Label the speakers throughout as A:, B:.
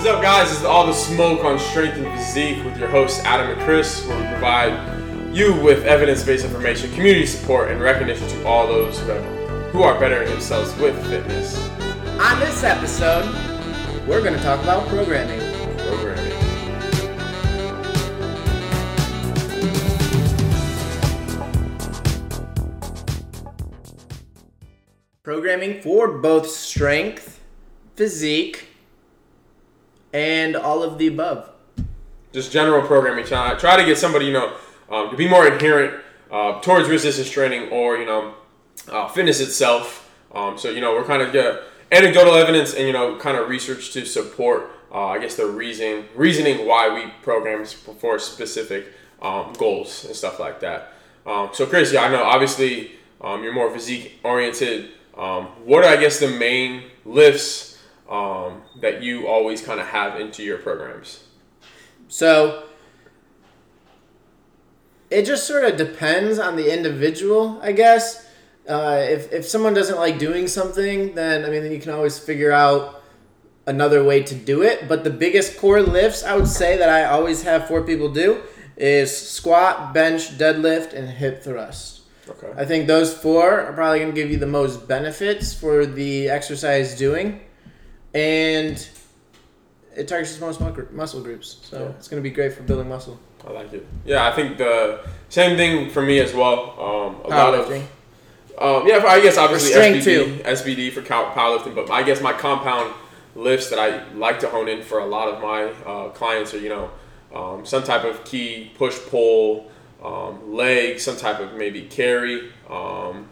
A: What's up, guys? This is All the Smoke on Strength and Physique with your hosts, Adam and Chris, where we provide you with evidence based information, community support, and recognition to all those who, have, who are bettering themselves with fitness
B: On this episode, we're going to talk about programming.
A: programming.
B: Programming for both strength, physique, and all of the above.
A: Just general programming. Try, try to get somebody, you know, um, to be more adherent uh, towards resistance training or, you know, uh, fitness itself. Um, so, you know, we're kind of yeah, anecdotal evidence and, you know, kind of research to support, uh, I guess, the reason reasoning why we program for specific um, goals and stuff like that. Um, so, Chris, yeah, I know obviously um, you're more physique oriented. Um, what are, I guess, the main lifts um, that you always kind of have into your programs?
B: So, it just sort of depends on the individual, I guess. Uh, if, if someone doesn't like doing something, then I mean, then you can always figure out another way to do it. But the biggest core lifts I would say that I always have four people do is squat, bench, deadlift, and hip thrust.
A: Okay.
B: I think those four are probably going to give you the most benefits for the exercise doing, and it targets the most mu- muscle groups. So
A: Yeah.
B: it's going to be great for building muscle.
A: I like it. Yeah, I think the same thing for me as well. Um, a lot of um, yeah, I guess obviously SBD, SBD for powerlifting, but I guess my compound lifts that I like to hone in for a lot of my uh, clients are you know um, some type of key push pull, um, leg, some type of maybe carry, um,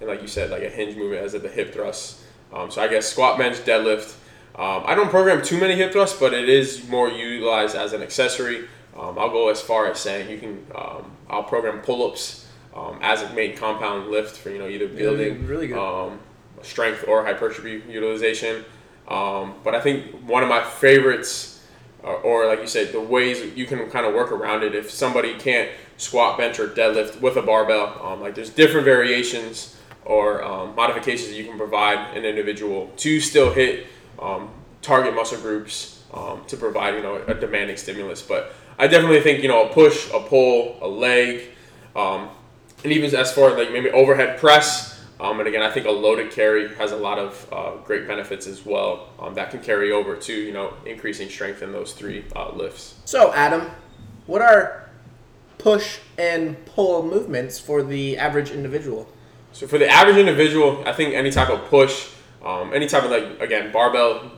A: and like you said, like a hinge movement as at the hip thrust. Um, so I guess squat, bench, deadlift. Um, I don't program too many hip thrusts, but it is more utilized as an accessory. Um, I'll go as far as saying you can. Um, I'll program pull-ups um, as a main compound lift for you know either building
B: really good.
A: Um, strength or hypertrophy utilization. Um, but I think one of my favorites, or, or like you said, the ways you can kind of work around it if somebody can't squat, bench, or deadlift with a barbell. Um, like there's different variations or um, modifications that you can provide an individual to still hit um, target muscle groups um, to provide you know a demanding stimulus. But I definitely think you know a push, a pull, a leg, um, and even as far as like maybe overhead press. Um, and again, I think a loaded carry has a lot of uh, great benefits as well um, that can carry over to you know increasing strength in those three uh, lifts.
B: So, Adam, what are push and pull movements for the average individual?
A: So for the average individual, I think any type of push, um, any type of like again barbell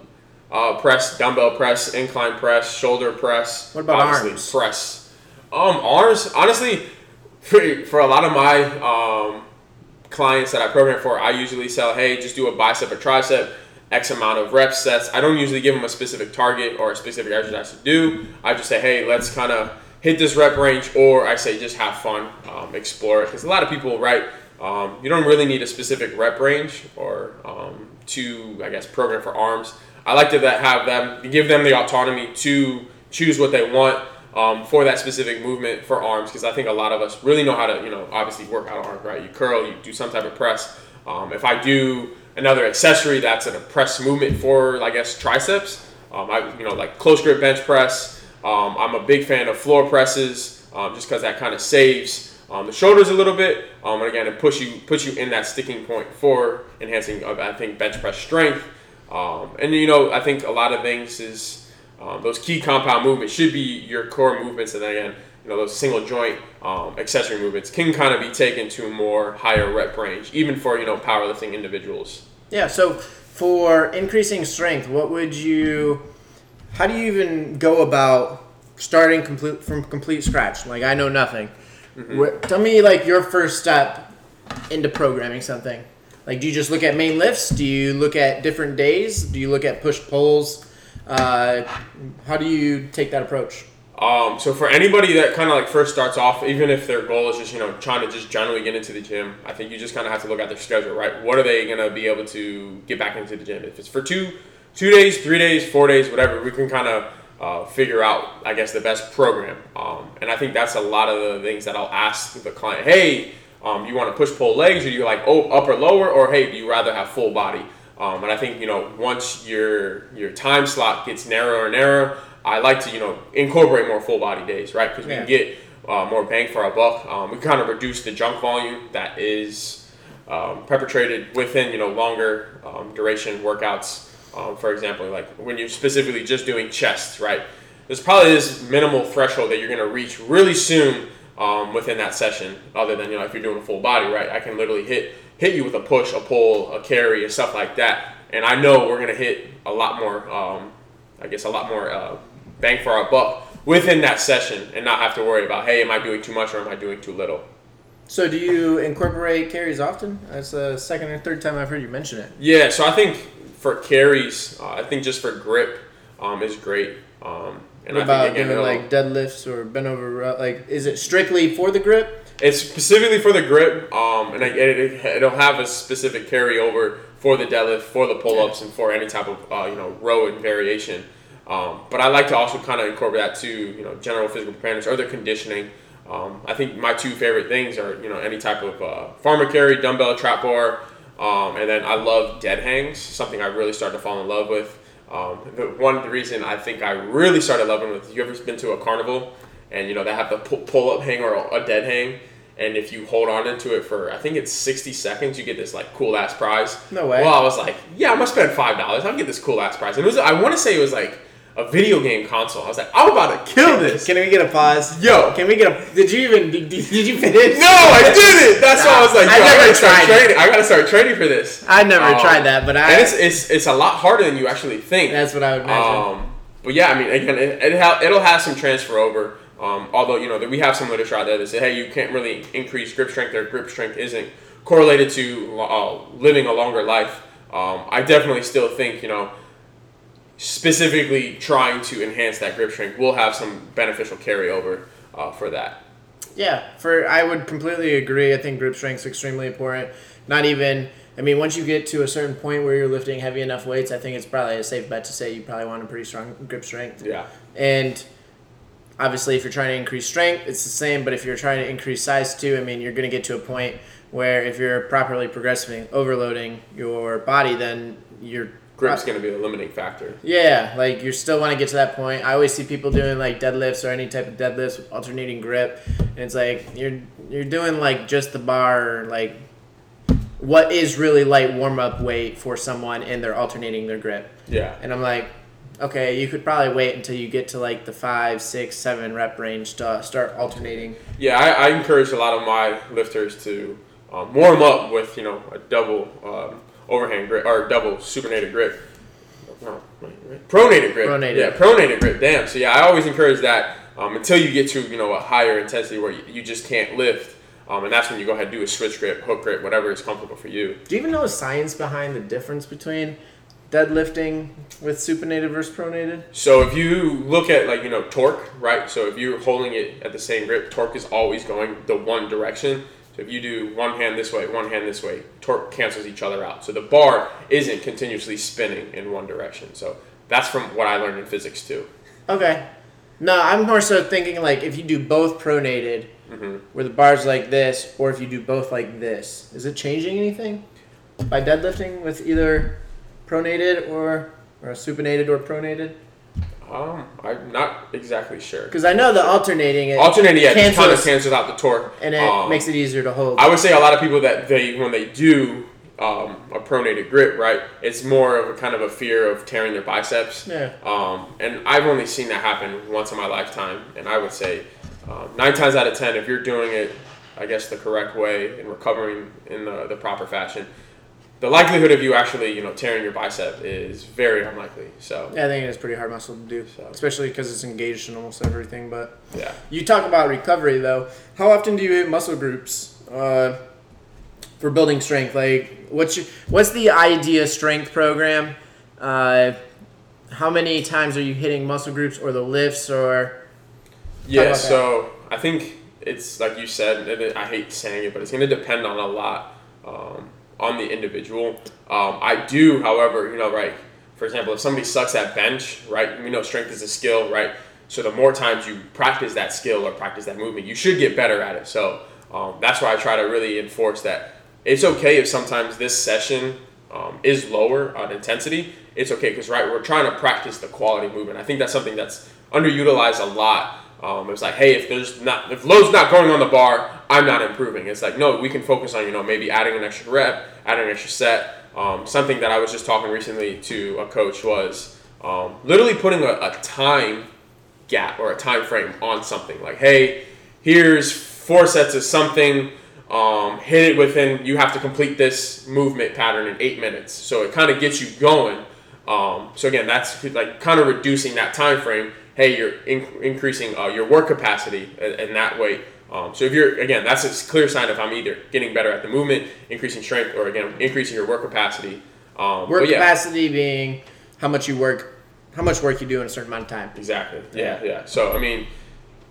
A: uh, press, dumbbell press, incline press, shoulder press.
B: What about
A: obviously
B: arms?
A: Press. Um, arms. Honestly, for, for a lot of my um, clients that I program for, I usually sell, hey, just do a bicep or tricep, X amount of rep sets. I don't usually give them a specific target or a specific exercise to do. I just say, hey, let's kind of hit this rep range, or I say just have fun, um, explore it. Because a lot of people, right, um, you don't really need a specific rep range or um, to, I guess, program for arms. I like to that have them give them the autonomy to choose what they want um, for that specific movement for arms because I think a lot of us really know how to, you know, obviously work out arms, right? You curl, you do some type of press. Um, if I do another accessory that's a press movement for, I guess, triceps, um, I, you know, like close grip bench press. Um, I'm a big fan of floor presses um, just because that kind of saves um, the shoulders a little bit. Um, and again, it push you puts you in that sticking point for enhancing, uh, I think, bench press strength. Um, and you know, I think a lot of things is um, those key compound movements should be your core movements, and then again, you know, those single joint um, accessory movements can kind of be taken to a more higher rep range, even for you know powerlifting individuals.
B: Yeah, so for increasing strength, what would you how do you even go about starting complete from complete scratch? Like I know nothing. Wh- tell me like your first step into programming something. Like do you just look at main lifts? Do you look at different days? Do you look at push pulls? Uh, how do you take that approach?
A: Um, so for anybody that kind of like first starts off, even if their goal is just you know trying to just generally get into the gym, I think you just kind of have to look at their schedule, right? What are they gonna be able to get back into the gym? If it's for two, two days, three days, four days, whatever, we can kind of uh, figure out, I guess, the best program. Um, and I think that's a lot of the things that I'll ask the client. Hey, um, you want to push pull legs, or you like oh upper lower, or hey, do you rather have full body? Um, and I think you know once your your time slot gets narrower and narrower, I like to you know incorporate more full body days, right? Because we
B: Yeah.
A: can get uh, more bang for our buck. Um, we kind of reduce the junk volume that is um, perpetrated within you know longer um, duration workouts. Um, for example, like when you're specifically just doing chest, right? There's probably this minimal threshold that you're going to reach really soon um, within that session. Other than you know if you're doing a full body, right? I can literally hit hit you with a push, a pull, a carry, and stuff like that. And I know we're going to hit a lot more. Um, I guess a lot more uh, bang for our buck within that session, and not have to worry about hey, am I doing too much or am I doing too little?
B: So do you incorporate carries often? That's the second or third time I've heard you mention it.
A: Yeah, so I think for carries, uh, I think just for grip um, is great. Um, and
B: What
A: I
B: about doing like deadlifts or bent over? Like, is it strictly for the grip?
A: it's specifically for the grip, um, and it, it, it'll have a specific carryover for the deadlift, for the pull-ups, and for any type of uh, you know row and variation. Um, but I like to also kind of incorporate that to you know general physical preparedness or the conditioning. Um, I think my two favorite things are you know any type of uh, farmer carry, dumbbell, trap bar, um, and then I love dead hangs. Something I really started to fall in love with. Um, the one the reason I think I really started loving with you ever been to a carnival and you know they have the pull, pull up hang or a dead hang and if you hold on into it for I think it's 60 seconds you get this like cool ass prize.
B: No way.
A: Well, I was like, yeah, I'm gonna spend five dollars. I'll get this cool ass prize. And it was I want to say it was like a video game console. I was like, I'm about to kill this.
B: Can we get a pause?
A: Yo.
B: Can we get a? Did you even? Did, did you finish?
A: No, I didn't. That's why I was like,
B: I
A: yo, I,
B: never
A: gotta start
B: tried it.
A: training. I gotta start training for this.
B: I never
A: Um,
B: tried that, but I.
A: and it's, it's it's a lot harder than you actually think.
B: that's what I would imagine.
A: Um, but yeah, I mean, again, it, it ha- it'll have some transfer over. Um, although you know that we have some literature out there that say, hey, you can't really increase grip strength. Or grip strength isn't correlated to uh, living a longer life. Um, I definitely still think you know specifically trying to enhance that grip strength will have some beneficial carryover uh, for that.
B: Yeah, for I would completely agree. I think grip strength is extremely important. Not even, I mean, once you get to a certain point where you're lifting heavy enough weights, I think it's probably a safe bet to say you probably want a pretty strong grip strength.
A: Yeah.
B: And obviously, if you're trying to increase strength, it's the same. But if you're trying to increase size too, I mean, you're going to get to a point where if you're properly progressing, overloading your body, then you're
A: Grip's going to be a limiting factor.
B: yeah, like you still want to get to that point. I always see people doing like deadlifts or any type of deadlifts with alternating grip, and it's like you're you're doing like just the bar, like what is really light warm up weight for someone, and they're alternating their grip.
A: Yeah.
B: And I'm like, okay, you could probably wait until you get to like the five, six, seven rep range to start alternating.
A: Yeah, I, I encourage a lot of my lifters to um, warm up with you know a double um, overhand grip or double supinated grip. No, wait, wait. pronated grip.
B: Pronated.
A: Yeah, pronated grip. Damn. So yeah, I always encourage that um, until you get to you know a higher intensity where you, you just can't lift, um, and that's when you go ahead and do a switch grip, hook grip, whatever is comfortable for you.
B: Do you even know the science behind the difference between deadlifting with supinated versus pronated?
A: So if you look at like you know torque, right? So if you're holding it at the same grip, torque is always going the one direction. So if you do one hand this way, one hand this way, torque cancels each other out. So the bar isn't continuously spinning in one direction. So that's from what I learned in physics too.
B: Okay. No, I'm more so thinking like if you do both pronated, mm-hmm. where the bar's like this, or if you do both like this, is it changing anything by deadlifting with either pronated or or supinated or pronated?
A: Um, I'm not exactly sure.
B: Because I know the alternating it
A: Alternating, yeah, just kind of
B: cancels,
A: cancels out the torque,
B: and it
A: Um,
B: makes it easier to hold.
A: I would say a lot of people that they when they do um, a pronated grip, right? It's more of a kind of a fear of tearing their biceps.
B: Yeah.
A: Um, and I've only seen that happen once in my lifetime, and I would say um, nine times out of ten, if you're doing it, I guess the correct way and recovering in the, the proper fashion, the likelihood of you actually you know tearing your bicep is very unlikely. So
B: yeah, I think it's pretty hard muscle to do,
A: So-
B: especially because it's engaged in almost everything. But
A: yeah.
B: You talk about recovery though. How often do you hit muscle groups uh, for building strength? Like, what's your, what's the idea strength program? Uh, how many times are you hitting muscle groups or the lifts or?
A: Yeah,
B: about that.
A: so I think it's like you said. and I hate saying it, but it's going to depend on a lot um, on the individual. Um, I do, however, you know, right. For example, if somebody sucks at bench, right? We know strength is a skill, right? So the more times you practice that skill or practice that movement, you should get better at it. So um, that's why I try to really enforce that it's okay if sometimes this session um, is lower on intensity, it's okay because right we're trying to practice the quality movement. I think that's something that's underutilized a lot. Um, it's like, hey, if there's not if load's not going on the bar, I'm not improving. It's like, no, we can focus on you know maybe adding an extra rep, adding an extra set. Um, something that I was just talking recently to a coach was um, literally putting a, a time gap or a time frame on something. Like, hey, here's four sets of something. Um, hit it within. You have to complete this movement pattern in eight minutes. So it kind of gets you going. Um, so again, that's like kind of reducing that time frame. Hey, you're in- increasing uh, your work capacity in, in that way. Um, so if you're again, that's a clear sign of I'm either getting better at the movement, increasing strength, or again increasing your work capacity. Um,
B: Work
A: yeah,
B: capacity being how much you work, how much work you do in a certain amount of time.
A: Exactly. Yeah, yeah. So I mean,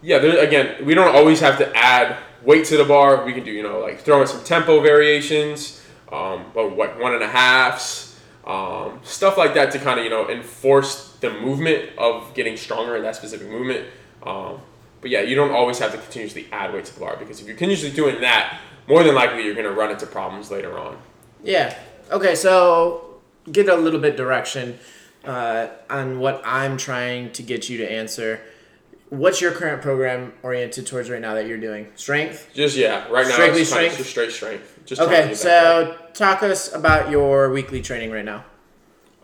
A: yeah. There, again, we don't always have to add weight to the bar. We can do you know like throw in some tempo variations, um, but what one and a halves, um, stuff like that to kind of you know enforce the movement of getting stronger in that specific movement. Um, but yeah, you don't always have to continuously add weight to the bar because if you're continuously doing that, more than likely you're going to run into problems later on.
B: Yeah. Okay, so get a little bit direction uh, on what I'm trying to get you to answer. What's your current program oriented towards right now that you're doing? Strength?
A: Just yeah, right now
B: Strictly
A: it's kind of
B: strength?
A: just straight strength. Just
B: Okay, so talk us about your weekly training right now.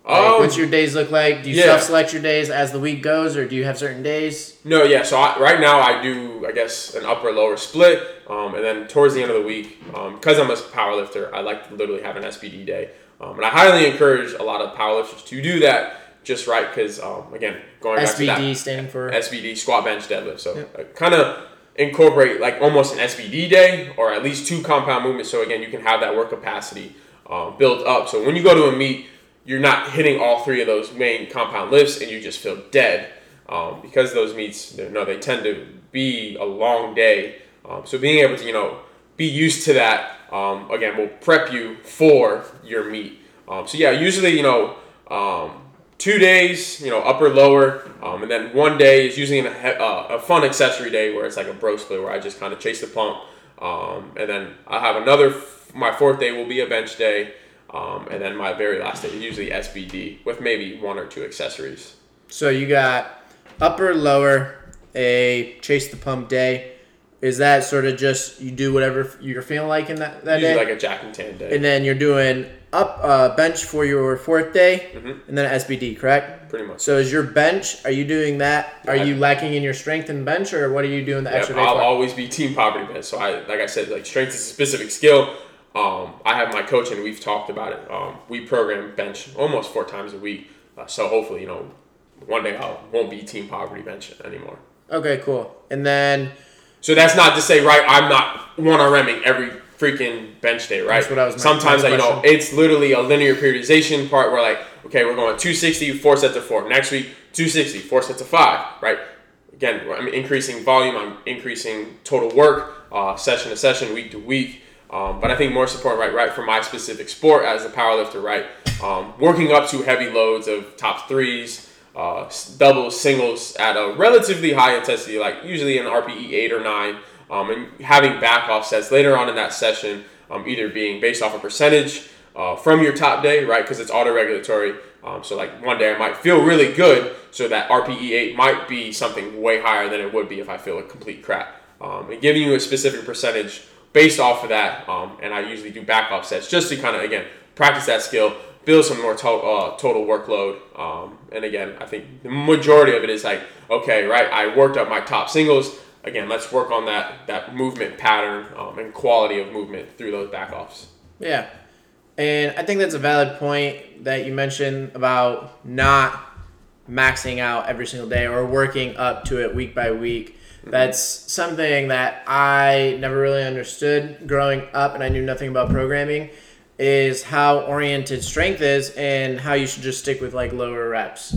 B: Like,
A: Um,
B: what's your days look like? Do you
A: yeah.
B: self-select your days as the week goes, or do you have certain days?
A: No, yeah. So I, right now I do, I guess, an upper lower split, um, and then towards the end of the week, because I'm a power lifter, I like to literally have an SBD day, um, and I highly encourage a lot of powerlifters to do that just right because um, again, going back to that
B: SBD standing for
A: SBD squat bench deadlift. So kind of incorporate like almost an SBD day or at least two compound movements. So again, you can have that work capacity um, built up. So when you go to a meet, you're not hitting all three of those main compound lifts and you just feel dead um, because those meets, you know, they tend to be a long day. Um, so being able to, you know, be used to that um, again will prep you for your meet. Um, so yeah, usually you know um, two days, you know, upper lower, um, and then one day is usually a, uh, a fun accessory day where it's like a bro split where I just kind of chase the pump, um, and then I have another. My fourth day will be a bench day, um, and then my very last day usually SBD with maybe one or two accessories.
B: So you got upper, lower, a chase the pump day. Is that sort of just you do whatever you're feeling like in that, that
A: Usually
B: day?
A: like a jack and tan day,
B: and then you're doing up uh, bench for your fourth day,
A: Mhm.
B: and then SBD, correct?
A: pretty much.
B: So is your bench? Are you doing that? Are
A: Yeah.
B: you lacking in your strength and bench, or what are you doing the
A: Yep,
B: extra day
A: I'll
B: for?
A: always be team poverty bench. So I, like I said, like strength is a specific skill. Um, I have my coach and we've talked about it. Um, we program bench almost four times a week. Uh, so hopefully, you know, one day I won't be team poverty bench anymore.
B: Okay, cool. And then
A: So that's not to say, right? I'm not one RMing every freaking bench day, right?
B: That's what I was-
A: Sometimes, like, you know, it's literally a linear periodization part where, like, okay, we're going 260, four sets of four. Next week, 260, four sets of five, right? Again, I'm increasing volume, I'm increasing total work, uh, session to session, week to week. Um, but I think more support, right, right, for my specific sport as a powerlifter, right, um, working up to heavy loads of top threes, uh, doubles, singles at a relatively high intensity, like usually an RPE eight or nine, um, and having back off sets later on in that session, um, either being based off a percentage uh, from your top day, right, because it's auto regulatory. Um, so like one day I might feel really good, so that RPE eight might be something way higher than it would be if I feel a complete crap. Um, and giving you a specific percentage based off of that, um, and I usually do back off sets just to kind of again practice that skill, build some more to- uh, total workload. Um, and again, I think the majority of it is like, okay, right, I worked up my top singles. Again, let's work on that that movement pattern um, and quality of movement through those back offs.
B: Yeah. And I think that's a valid point that you mentioned about not maxing out every single day or working up to it week by week. That's something that I never really understood growing up and I knew nothing about programming is how oriented strength is and how you should just stick with like lower reps.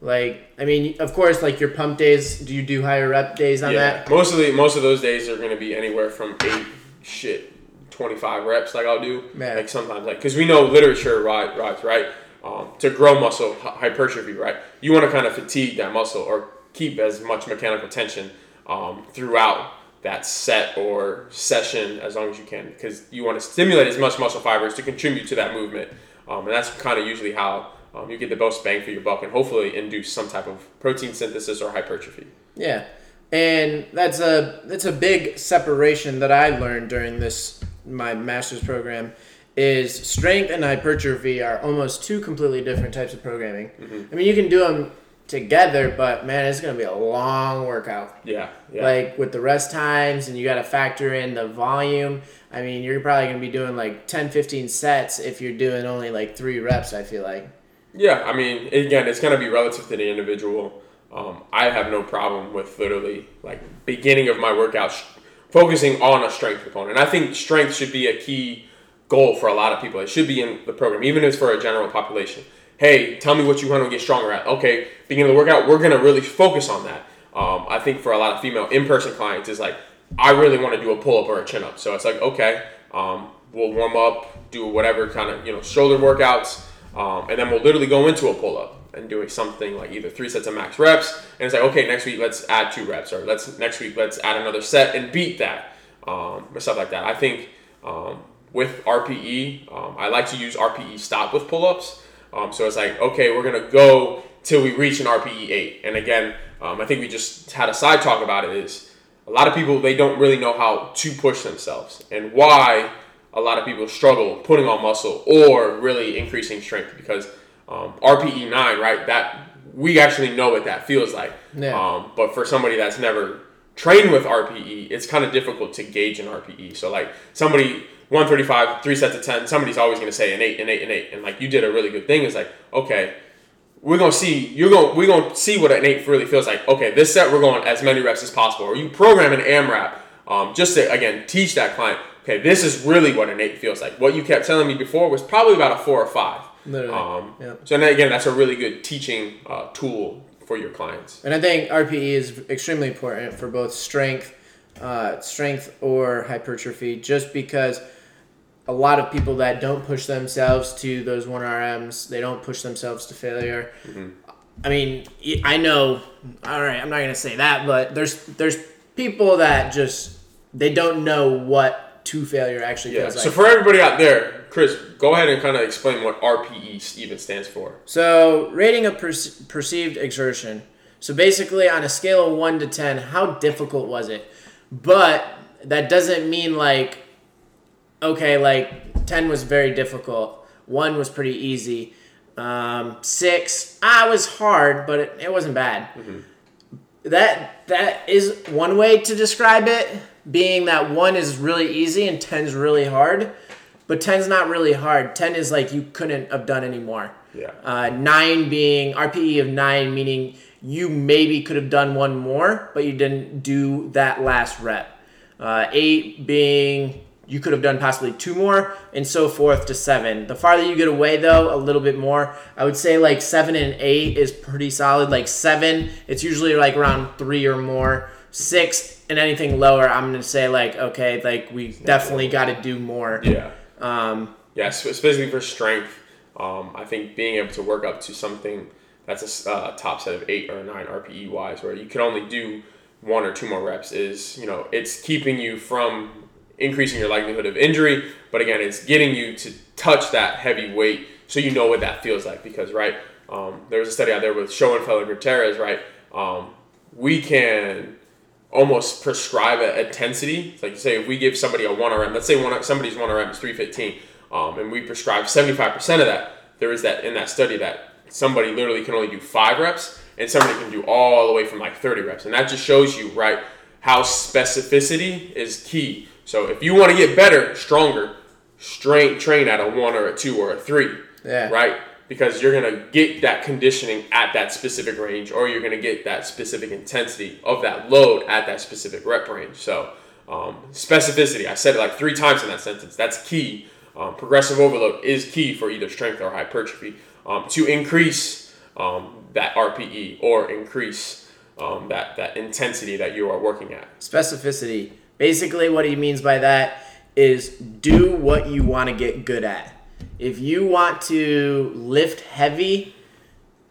B: Like I mean, of course like your pump days, do you do higher rep days on
A: Yeah,
B: that?
A: mostly most of those days are going to be anywhere from eight shit twenty five reps. Like I'll do
B: Man.
A: like sometimes like because we know literature right right right um, to grow muscle hypertrophy right. You want to kind of fatigue that muscle or keep as much mechanical tension um, throughout that set or session as long as you can because you want to stimulate as much muscle fibers to contribute to that movement. Um, and that's kind of usually how um, you get the most bang for your buck and hopefully induce some type of protein synthesis or hypertrophy.
B: Yeah, and that's a that's a big separation that I learned during this my master's program. Is strength and hypertrophy are almost two completely different types of programming.
A: Mm-hmm.
B: I mean, you can do them together, but man, it's gonna be a long workout.
A: Yeah, yeah.
B: Like with the rest times, and you got to factor in the volume. I mean, you're probably gonna be doing like 10, 15 sets if you're doing only like three reps. I feel like.
A: Yeah, I mean, again, it's to be relative to the individual. Um, I have no problem with literally like beginning of my workout sh- focusing on a strength component. I think strength should be a key goal for a lot of people. It should be in the program, even if it's for a general population. Hey, tell me what you want to get stronger at. Okay, beginning of the workout, we're to really focus on that. Um, I think for a lot of female in-person clients is like, I really want to do a pull-up or a chin-up. So it's like, okay, um, we'll warm up, do whatever kind of you know shoulder workouts um, and then we'll literally go into a pull up and doing something like either three sets of max reps. And it's like, okay, next week let's add two reps, or let's next week let's add another set and beat that, um, or stuff like that. I think um, with RPE, um, I like to use RPE stop with pull ups. Um, so it's like, okay, we're gonna go till we reach an RPE eight. And again, um, I think we just had a side talk about it. Is a lot of people they don't really know how to push themselves and why a lot of people struggle putting on muscle or really increasing strength because um, RPE nine, right? That we actually know what that feels like.
B: Yeah.
A: Um, but for somebody that's never trained with RPE, it's kind of difficult to gauge an RPE. So like somebody 135, three sets of ten, somebody's always gonna say an eight, an eight, an eight, and like you did a really good thing. It's like okay. We're gonna see. You're gonna. We're gonna see what an eight really feels like. Okay, this set we're going as many reps as possible. Or you program an AMRAP um, just to again teach that client okay, this is really what an eight feels like. What you kept telling me before was probably about a four or five.
B: Literally.
A: Um,
B: Yeah.
A: So then again, that's a really good teaching uh, tool for your clients.
B: And I think RPE is extremely important for both strength, uh, strength or hypertrophy, just because a lot of people that don't push themselves to those one RMs, they don't push themselves to failure. Mm-hmm. I mean, I know. All right, I'm not gonna say that, but there's there's people that just they don't know what to failure actually
A: Yeah.
B: feels like.
A: So for everybody out there, Chris, go ahead and kind of explain what RPE even stands for.
B: So, rating of perce- perceived exertion. So, basically, on a scale of 1 to 10, how difficult was it? But that doesn't mean like, okay, like 10 was very difficult, 1 was pretty easy, um, 6, ah, was hard, but it, it wasn't bad. That That is one way to describe it, being that 1 is really easy and 10 is really hard. But 10's not really hard. 10 is like you couldn't have done anymore.
A: Yeah.
B: Uh, nine being RPE of nine, meaning you maybe could have done one more, but you didn't do that last rep. Uh, eight being you could have done possibly two more, and so forth to seven. The farther you get away, though, a little bit more. I would say like seven and eight is pretty solid. Like seven, it's usually like around three or more. Six and anything lower, I'm gonna say like okay, like we definitely got to do more.
A: Yeah.
B: Um,
A: Yeah, sp- especially for strength. Um, I think being able to work up to something that's a uh, top set of eight or nine RPE wise, where you can only do one or two more reps, is you know it's keeping you from increasing your likelihood of injury. But again, it's getting you to touch that heavy weight, so you know what that feels like. Because right, um, there was a study out there with Schoenfeld and Gutierrez, right? Um, we can almost prescribe a intensity. Like say if we give somebody a one RM, let's say one somebody's one RM is three fifteen, um, and we prescribe seventy five percent of that. There is that in that study that somebody literally can only do five reps, and somebody can do all the way from like thirty reps, and that just shows you right how specificity is key. So if you want to get better, stronger, straight train at a one or a two or a three,
B: Yeah.
A: right? Because you're gonna get that conditioning at that specific range, or you're gonna get that specific intensity of that load at that specific rep range. So, um, specificity, I said it like three times in that sentence. That's key. Um, progressive overload is key for either strength or hypertrophy um, to increase um, that RPE or increase um, that that intensity that you are working at.
B: specificity. Basically, what he means by that is do what you want to get good at. If you want to lift heavy,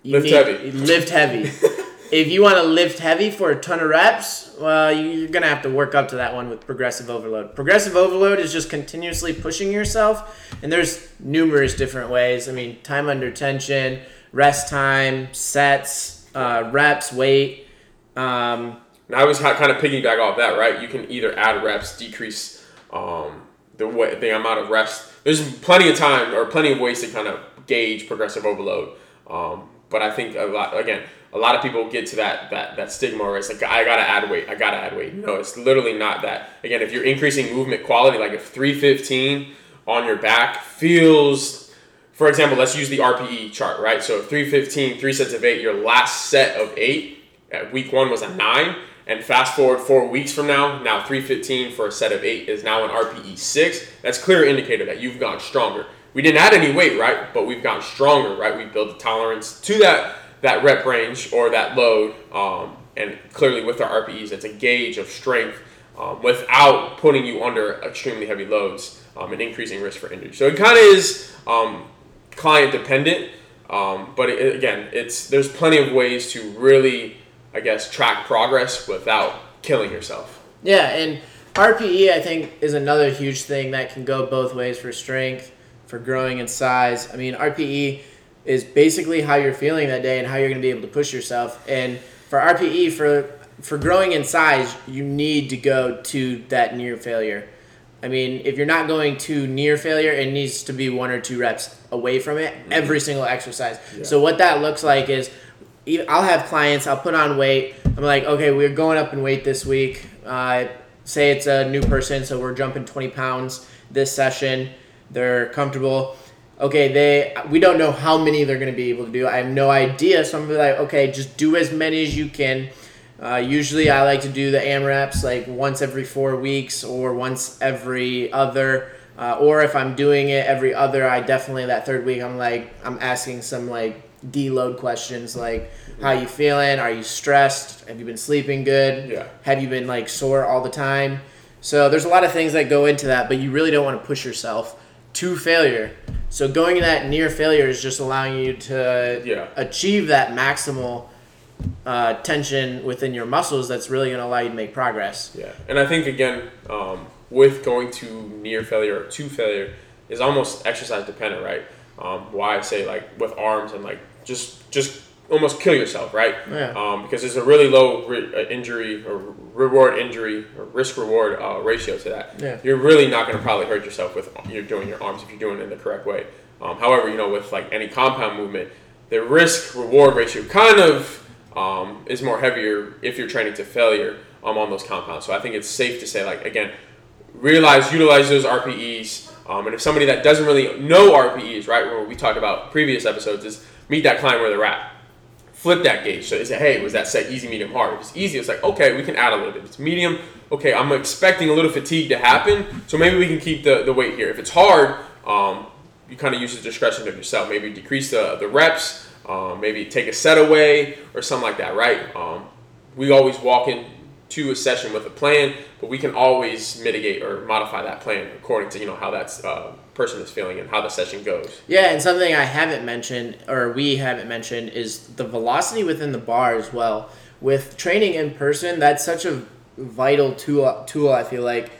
B: you
A: Lift
B: need,
A: heavy.
B: Lift heavy. if you want to lift heavy for a ton of reps, well, you're gonna have to work up to that one with progressive overload. Progressive overload is just continuously pushing yourself, and there's numerous different ways. I mean, time under tension, rest time, sets, uh, reps, weight. Um,
A: and I was kind of piggyback off that, right? You can either add reps, decrease um, the way, the amount of reps. There's plenty of time or plenty of ways to kind of gauge progressive overload. Um, but I think a lot again, a lot of people get to that that that stigma where it's like I gotta add weight, I gotta add weight. No, it's literally not that. Again, if you're increasing movement quality, like if 315 on your back feels, for example, let's use the RPE chart, right? So 315, three sets of eight, your last set of eight at week one was a nine. And fast forward four weeks from now, now 315 for a set of eight is now an RPE six. That's clear indicator that you've gotten stronger. We didn't add any weight, right? But we've gotten stronger, right? We built a tolerance to that that rep range or that load, um, and clearly with our RPEs, it's a gauge of strength um, without putting you under extremely heavy loads um, and increasing risk for injury. So it kind of is um, client dependent, um, but it, again, it's there's plenty of ways to really, I guess, track progress without killing yourself.
B: Yeah, and RPE I think is another huge thing that can go both ways for strength for growing in size. I mean, RPE is basically how you're feeling that day and how you're going to be able to push yourself. And for RPE, for for growing in size, you need to go to that near failure. I mean, if you're not going to near failure, it needs to be one or two reps away from it every mm-hmm. single exercise. Yeah. So what that looks like is, I'll have clients. I'll put on weight. I'm like, okay, we're going up in weight this week. Uh, say it's a new person, so we're jumping 20 pounds this session they're comfortable. Okay, they we don't know how many they're going to be able to do. I have no idea. So I'm gonna be like, okay, just do as many as you can. Uh, usually, I like to do the AMRAPs like once every four weeks or once every other. Uh, or if I'm doing it every other, I definitely that third week I'm like I'm asking some like deload questions like how you feeling? Are you stressed? Have you been sleeping good?
A: Yeah.
B: Have you been like sore all the time? So there's a lot of things that go into that, but you really don't want to push yourself to failure. So going to that near failure is just allowing you to
A: yeah.
B: achieve that maximal uh, tension within your muscles. That's really going to allow you to make progress.
A: Yeah, and I think again um, with going to near failure or to failure is almost exercise dependent, right? Um, why I say like with arms and like just just almost kill yourself, right?
B: Yeah.
A: Um, because there's a really low re- uh, injury or reward injury or risk reward uh, ratio to that.
B: Yeah.
A: You're really not going to probably hurt yourself with you're doing your arms if you're doing it in the correct way. Um, however, you know with like any compound movement, the risk reward ratio kind of um, is more heavier if you're training to failure um, on those compounds. So I think it's safe to say like again, realize utilize those RPEs. Um, and if somebody that doesn't really know RPEs, right, where we talked about previous episodes, is meet that client where they're at flip that gauge. So it's hey, was that set easy, medium, hard? If it's easy, it's like, okay, we can add a little bit. If it's medium, okay, I'm expecting a little fatigue to happen, so maybe we can keep the, the weight here. If it's hard, um, you kind of use the discretion of yourself. Maybe decrease the, the reps, um, maybe take a set away or something like that, right? Um, we always walk into a session with a plan, but we can always mitigate or modify that plan according to, you know, how that uh, person is feeling and how the session goes.
B: Yeah, and something I haven't mentioned or we haven't mentioned is the velocity within the bar as well. With training in person, that's such a vital tool. Tool I feel like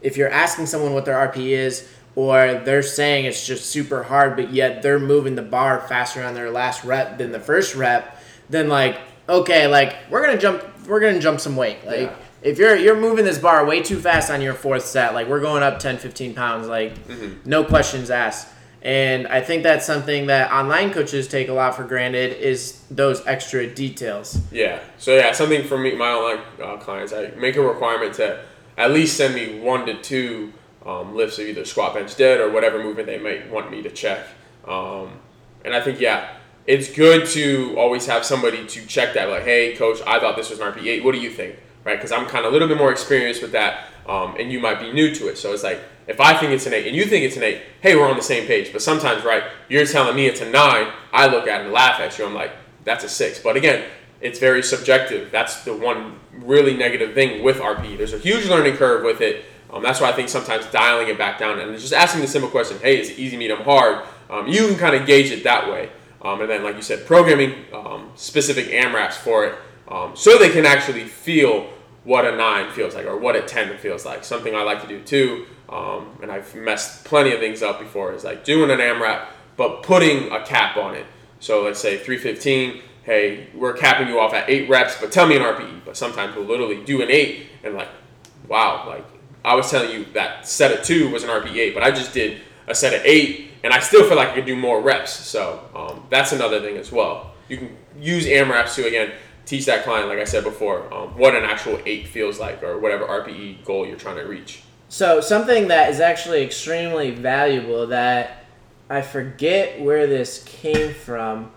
B: if you're asking someone what their RP is, or they're saying it's just super hard, but yet they're moving the bar faster on their last rep than the first rep, then like okay, like we're gonna jump, we're gonna jump some weight, like. Yeah if you're you're moving this bar way too fast on your fourth set, like we're going up 10, 15 pounds, like mm-hmm. no questions asked. And I think that's something that online coaches take a lot for granted is those extra details.
A: Yeah. So yeah, something for me, my online uh, clients, I make a requirement to at least send me one to two um, lifts of either squat, bench, dead, or whatever movement they might want me to check. Um, and I think yeah, it's good to always have somebody to check that. Like, hey, coach, I thought this was an RP8. What do you think? right? Because I'm kind of a little bit more experienced with that, um, and you might be new to it. So it's like if I think it's an eight and you think it's an eight, hey, we're on the same page. But sometimes, right, you're telling me it's a nine. I look at it and laugh at you. I'm like, that's a six. But again, it's very subjective. That's the one really negative thing with RP. There's a huge learning curve with it. Um, that's why I think sometimes dialing it back down and just asking the simple question, hey, is it easy, medium, hard? Um, you can kind of gauge it that way. Um, and then, like you said, programming um, specific AMRAPs for it um, so they can actually feel what a nine feels like or what a 10 feels like. Something I like to do too, um, and I've messed plenty of things up before, is like doing an AMRAP, but putting a cap on it. So let's say 315, hey, we're capping you off at eight reps, but tell me an RPE. But sometimes we'll literally do an eight and like, wow, like I was telling you that set of two was an RPE eight, but I just did a set of eight and I still feel like I could do more reps. So um, that's another thing as well. You can use AMRAPs to, again, teach that client, like I said before, um, what an actual eight feels like or whatever RPE goal you're trying to reach.
B: So something that is actually extremely valuable that I forget where this came from.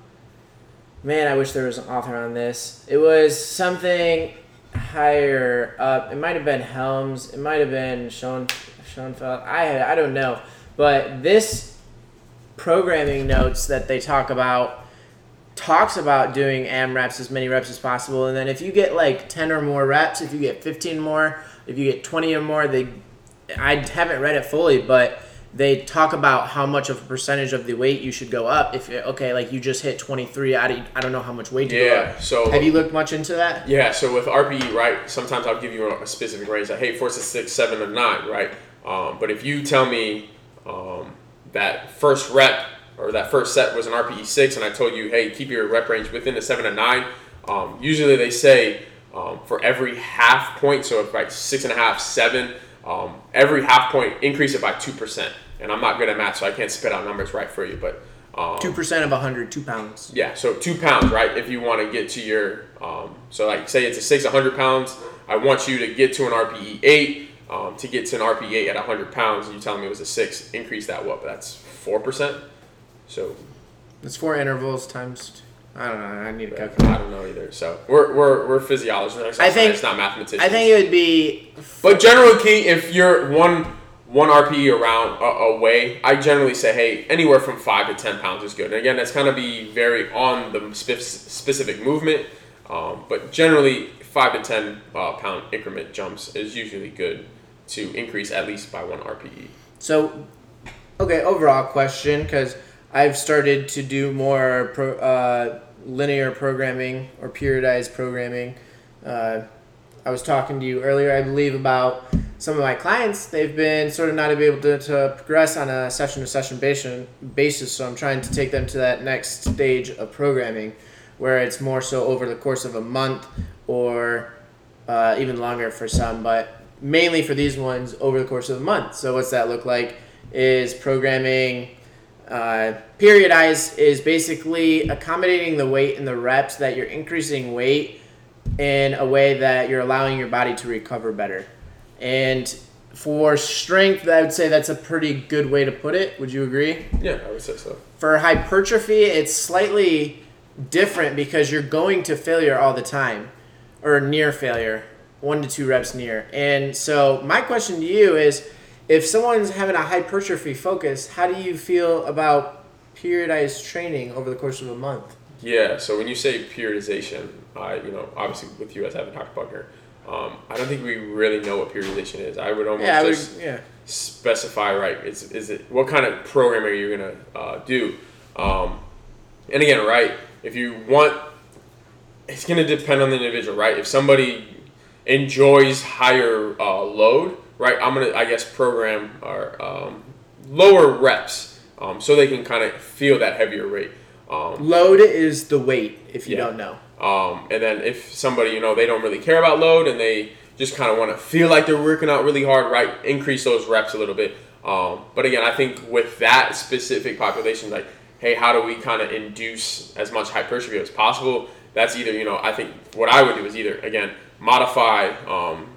B: Man, I wish there was an author on this. It was something higher up. It might have been Helms. It might have been Schoen, Schoenfeld. I I don't know. But this programming notes that they talk about talks about doing AMRAPs as many reps as possible. And then if you get like 10 or more reps, if you get 15 more, if you get 20 or more, they I haven't read it fully, but they talk about how much of a percentage of the weight you should go up if okay like you just hit 23 I, don't- I don't know how much weight to go
A: Yeah,
B: up.
A: so
B: have you looked much into that
A: Yeah, so with RPE, right, sometimes I'll give you a specific range, like, hey, four to six, seven, and nine, right? Um, but if you tell me um, that first rep or that first set was an RPE six, and I told you, hey, keep your rep range within the seven and nine, um, usually they say um, for every half point, so if like six and a half, seven, um, every half point increase it by two percent. And I'm not good at math, so I can't spit out numbers right for you, but um,
B: 2% of 100 2 pounds
A: yeah, so two pounds, right? If you want to get to your, um, so like say it's a six, 100 pounds, I want you to get to an RPE eight. Um, to get to an RPE eight at 100 pounds, and you telling me it was a six, increase that what? That's four percent. So
B: it's four intervals times I don't know I need to
A: I don't know either. So we're we're, we're physiologists.
B: I think-
A: it's not mathematicians.
B: I think it would be
A: But generally, key if you're one one RPE around uh, away, I generally say, hey, anywhere from five to ten pounds is good. And again, that's gonna be very on the specific movement, um, but generally five to ten uh, pound increment jumps is usually good to increase at least by one. RPE.
B: So, okay, overall question because I've started to do more pro, uh, linear programming or periodized programming. Uh, I was talking to you earlier, I believe, about some of my clients. They've been sort of not able to, to progress on a session to session basis, so I'm trying to take them to that next stage of programming where it's more so over the course of a month or uh, even longer for some, but mainly for these ones over the course of a month. So what's that look like? Is programming uh, periodized is basically accommodating the weight and the reps that you're increasing weight in a way that you're allowing your body to recover better. And for strength, I would say that's a pretty good way to put it. Would you agree?
A: Yeah, I would say so.
B: For hypertrophy, it's slightly different because you're going to failure all the time or near failure, one to two reps near. And so, my question to you is if someone's having a hypertrophy focus, how do you feel about periodized training over the course of a month?
A: Yeah, so when you say periodization, I you know obviously with you as having talked about here, um, I don't think we really know what periodization is. I would almost
B: Yeah, I would, yeah.
A: specify right. Is is it what kind of program are you gonna uh, do? Um, and again, right, if you want, it's gonna depend on the individual, right? If somebody enjoys higher uh, load, right, I'm gonna I guess program our um, lower reps um, so they can kind of feel that heavier rate. Um,
B: Load is the weight, if you
A: Yeah.
B: don't know.
A: um, and then if somebody, you know, they don't really care about load and they just kind of want to feel like they're working out really hard, right? Increase those reps a little bit. Um, but again, I think with that specific population, like, hey, how do we kind of induce as much hypertrophy as possible? That's either, you know, I think what I would do is either, again, modify, um,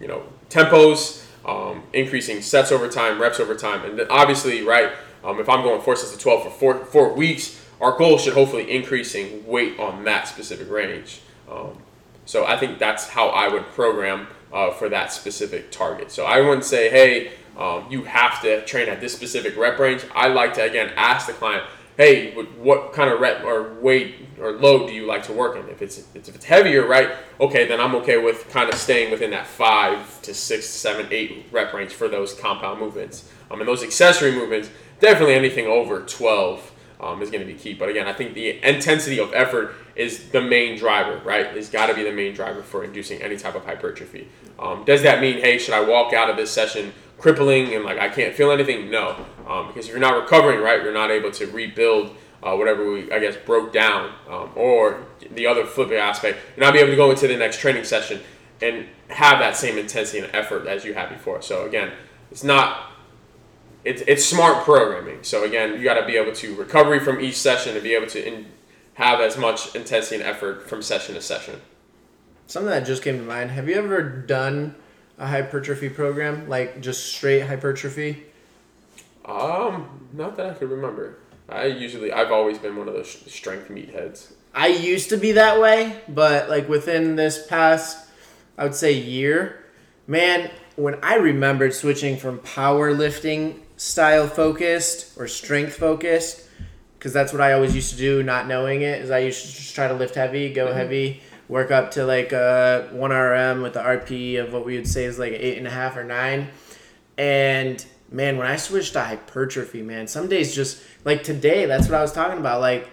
A: you know, tempos, um, increasing sets over time, reps over time. And then obviously, right, um, if I'm going four sets to 12 for four, four weeks, our goal should hopefully increasing weight on that specific range. Um, so I think that's how I would program uh, for that specific target. So I wouldn't say, hey, um, you have to train at this specific rep range. I like to again ask the client, hey, what- kind of rep or weight or load do you like to work in? If it's if it's heavier, right? Okay, then I'm okay with kind of staying within that five to six, seven, eight rep range for those compound movements. Um, and those accessory movements, definitely anything over 12 um, is going to be key. But again, I think the intensity of effort is the main driver, right? It's got to be the main driver for inducing any type of hypertrophy. Um, does that mean, hey, should I walk out of this session crippling and like I can't feel anything? No, um, because if you're not recovering, right, you're not able to rebuild uh, whatever we, I guess, broke down. Um, or the other flipping aspect, you're not be able to go into the next training session and have that same intensity and effort as you had before. So again, it's not it's, it's smart programming. So again, you got to be able to recovery from each session and be able to in, have as much intensity and effort from session to session.
B: Something that just came to mind. Have you ever done a hypertrophy program, like just straight hypertrophy?
A: Um, not that I could remember. I usually, I've always been one of those strength meatheads.
B: I used to be that way, but like within this past, I would say year, man, when I remembered switching from powerlifting style focused or strength focused, because that's what I always used to do, not knowing it, is I used to just try to lift heavy, go mm-hmm. heavy, work up to like a one RM with the RP of what we would say is like eight and a half or nine, and man, when I switched to hypertrophy, man, some days just like today, that's what I was talking about. Like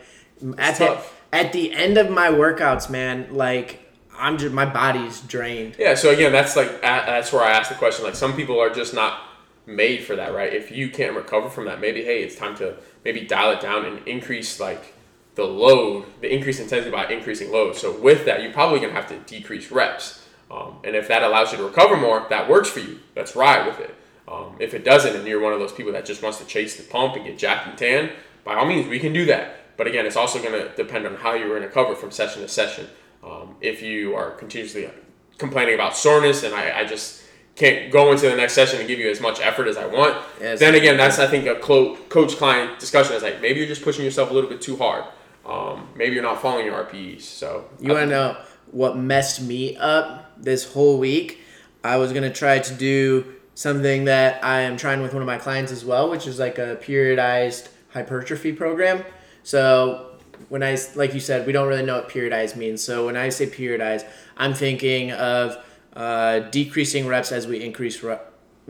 B: at the, at the end of my workouts, man, like I'm just my body's drained.
A: Yeah. So again, that's like that's where I asked the question. Like some people are just not made for that, right? If you can't recover from that, maybe hey, it's time to maybe dial it down and increase like the load, the increase intensity by increasing load. So with that, you're probably gonna have to decrease reps. Um, and if that allows you to recover more, that works for you. Let's ride with it. Um, if it doesn't, and you're one of those people that just wants to chase the pump and get jacked and tan, by all means, we can do that. But again, it's also going to depend on how you're going to cover from session to session. Um, if you are continuously complaining about soreness and I, I, just can't go into the next session and give you as much effort as I want, yeah, then again, that's I think a coach client discussion is like maybe you're just pushing yourself a little bit too hard. Um, maybe you're not following your RPEs. So
B: you want to know what messed me up this whole week? I was gonna try to do something that I am trying with one of my clients as well, which is like a periodized hypertrophy program. So when I like you said, we don't really know what periodized means. So when I say periodized, I'm thinking of uh, decreasing reps as we increase re-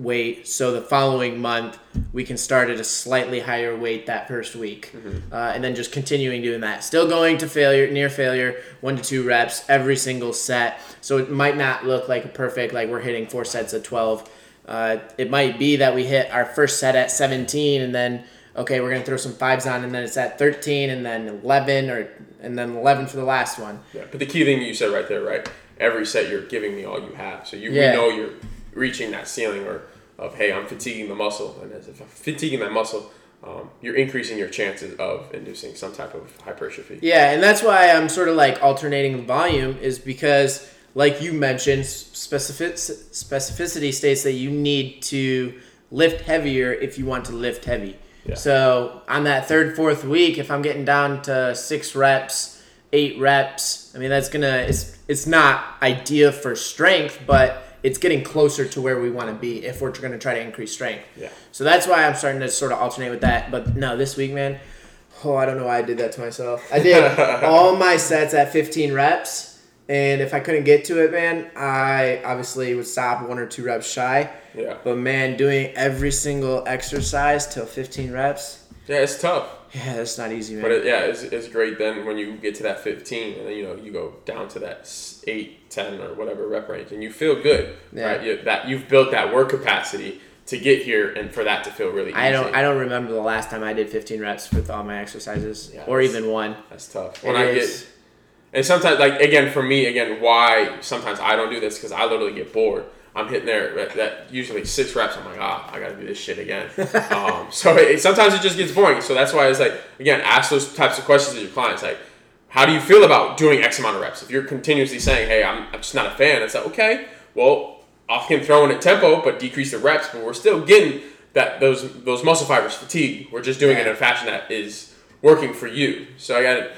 B: weight. So the following month, we can start at a slightly higher weight that first week, mm-hmm. uh, and then just continuing doing that. Still going to failure, near failure, one to two reps every single set. So it might not look like a perfect like we're hitting four sets of twelve uh, it might be that we hit our first set at 17 and then okay we're going to throw some fives on and then it's at 13 and then 11 or and then 11 for the last one
A: yeah but the key thing you said right there right every set you're giving me all you have so you yeah. know you're reaching that ceiling or of hey i'm fatiguing the muscle and as if i'm fatiguing that muscle um, you're increasing your chances of inducing some type of hypertrophy
B: yeah and that's why i'm sort of like alternating the volume is because like you mentioned, specific, specificity states that you need to lift heavier if you want to lift heavy. Yeah. So on that third, fourth week, if I'm getting down to six reps, eight reps, I mean that's gonna it's it's not ideal for strength, but it's getting closer to where we want to be if we're going to try to increase strength.
A: Yeah.
B: So that's why I'm starting to sort of alternate with that. But no, this week, man, oh, I don't know why I did that to myself. I did all my sets at 15 reps and if I couldn't get to it, man, I obviously would stop one or two reps shy.
A: Yeah.
B: But man, doing every single exercise till 15 reps.
A: Yeah, it's tough.
B: Yeah, it's not easy, man.
A: But it, yeah, it's, it's great then when you get to that 15 and then, you know, you go down to that 8, 10 or whatever rep range and you feel good, yeah. right? You, that You've built that work capacity to get here and for that to feel really easy.
B: I don't I don't remember the last time I did 15 reps with all my exercises yeah, or even one.
A: That's tough. When it I is. get and sometimes, like again, for me, again, why sometimes I don't do this because I literally get bored. I'm hitting there at that usually six reps. I'm like, ah, I gotta do this shit again. um, so it, sometimes it just gets boring. So that's why it's like, again, ask those types of questions to your clients. Like, how do you feel about doing X amount of reps? If you're continuously saying, hey, I'm, I'm just not a fan, it's like, okay, well, off can throw in at tempo, but decrease the reps, but we're still getting that those those muscle fibers fatigue. We're just doing it in a fashion that is working for you. So I got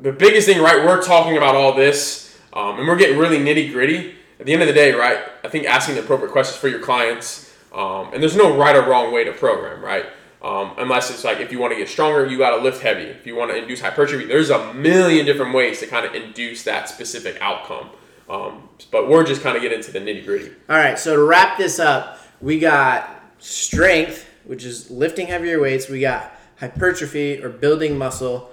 A: the biggest thing, right? We're talking about all this, um, and we're getting really nitty gritty. At the end of the day, right? I think asking the appropriate questions for your clients, um, and there's no right or wrong way to program, right? Um, unless it's like if you want to get stronger, you got to lift heavy. If you want to induce hypertrophy, there's a million different ways to kind of induce that specific outcome. Um, but we're just kind of getting into the nitty gritty.
B: All right. So to wrap this up, we got strength, which is lifting heavier weights. We got hypertrophy or building muscle.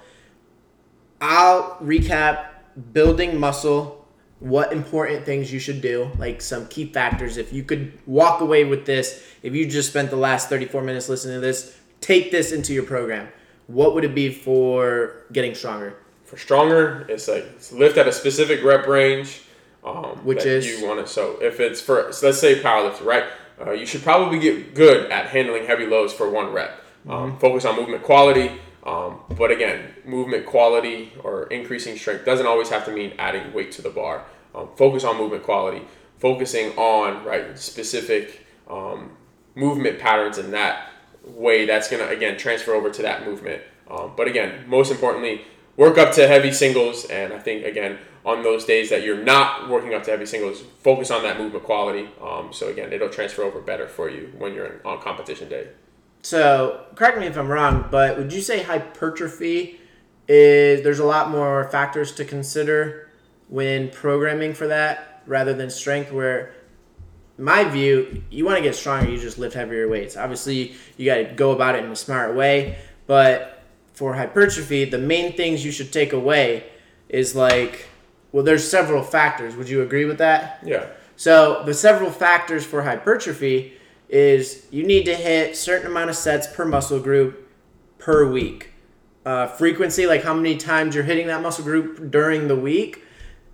B: I'll recap building muscle, what important things you should do, like some key factors. If you could walk away with this, if you just spent the last 34 minutes listening to this, take this into your program. What would it be for getting stronger?
A: For stronger, it's like it's lift at a specific rep range, um,
B: Which is?
A: you want it. So if it's for so let's say powerlifting, right? Uh, you should probably get good at handling heavy loads for one rep. Um, Focus on movement quality. Um, but again, movement quality or increasing strength doesn't always have to mean adding weight to the bar. Um, focus on movement quality, focusing on right specific um, movement patterns in that way. That's gonna again transfer over to that movement. Um, but again, most importantly, work up to heavy singles. And I think again on those days that you're not working up to heavy singles, focus on that movement quality. Um, so again, it'll transfer over better for you when you're in, on competition day.
B: So, correct me if I'm wrong, but would you say hypertrophy is there's a lot more factors to consider when programming for that rather than strength where my view, you want to get stronger, you just lift heavier weights. Obviously, you got to go about it in a smart way, but for hypertrophy, the main things you should take away is like well there's several factors. Would you agree with that?
A: Yeah.
B: So the several factors for hypertrophy is you need to hit certain amount of sets per muscle group per week. Uh, frequency, like how many times you're hitting that muscle group during the week.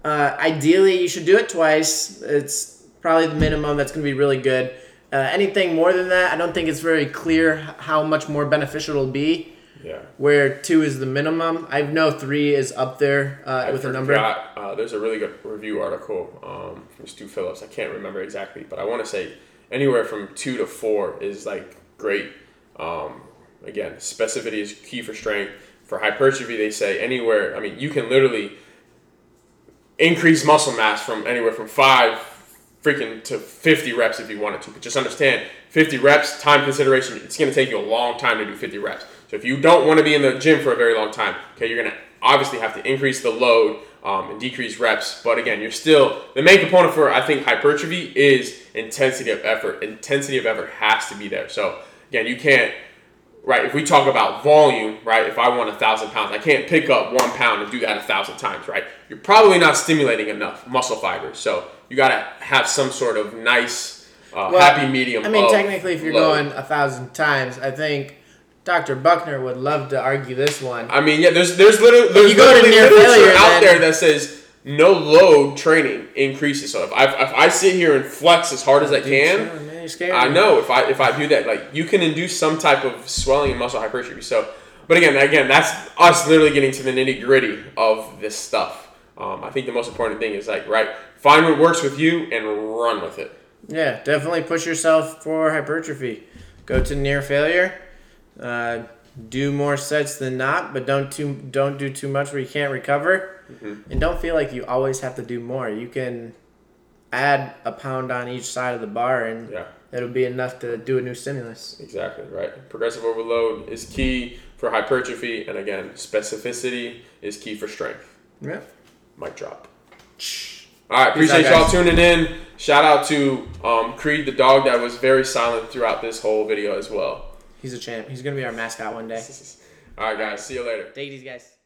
B: Uh, ideally, you should do it twice. It's probably the minimum. That's going to be really good. Uh, anything more than that, I don't think it's very clear how much more beneficial it'll be.
A: Yeah.
B: Where two is the minimum. I know three is up there uh, with a number.
A: Uh, there's a really good review article um, from Stu Phillips. I can't remember exactly, but I want to say anywhere from two to four is like great. Um, again, specificity is key for strength. For hypertrophy, they say anywhere. I mean, you can literally increase muscle mass from anywhere from five freaking to 50 reps if you wanted to. But just understand 50 reps, time consideration, it's going to take you a long time to do 50 reps. So if you don't want to be in the gym for a very long time, okay, you're going to obviously have to increase the load um, and decrease reps. But again, you're still, the main component for, I think, hypertrophy is intensity of effort. Intensity of effort has to be there. So again, you can't right? If we talk about volume, right? If I want a thousand pounds, I can't pick up one pound and do that a thousand times, right? You're probably not stimulating enough muscle fibers, so you gotta have some sort of nice, uh,
B: Well,
A: happy medium.
B: I mean, technically, if you're
A: load.
B: going a thousand times, I think Dr. Buckner would love to argue this one.
A: I mean, yeah, there's there's literally there's
B: to
A: literally
B: near
A: literature
B: failure,
A: out
B: then-
A: there that says no load training increases. So if I if I sit here and flex as hard as I can,
B: sure, man, you're scared.
A: I know if I if I do that, like you can induce some type of swelling and muscle hypertrophy. So, but again, again, that's us literally getting to the nitty gritty of this stuff. Um, I think the most important thing is like right, find what works with you and run with it.
B: Yeah, definitely push yourself for hypertrophy. Go to near failure. Uh, do more sets than not, but don't too don't do too much where you can't recover,
A: Mm-hmm.
B: and don't feel like you always have to do more. You can add a pound on each side of the bar, and
A: Yeah,
B: it'll be enough to do a new stimulus.
A: exactly right. Progressive overload is key for hypertrophy, and again, specificity is key for strength.
B: Yeah.
A: Mic drop. All right,
B: Peace out,
A: appreciate y'all tuning in. Shout out to um, Creed the dog that was very silent throughout this whole video as well.
B: He's a champ. He's gonna be our mascot one day.
A: All right, guys. See you later.
B: Take these guys.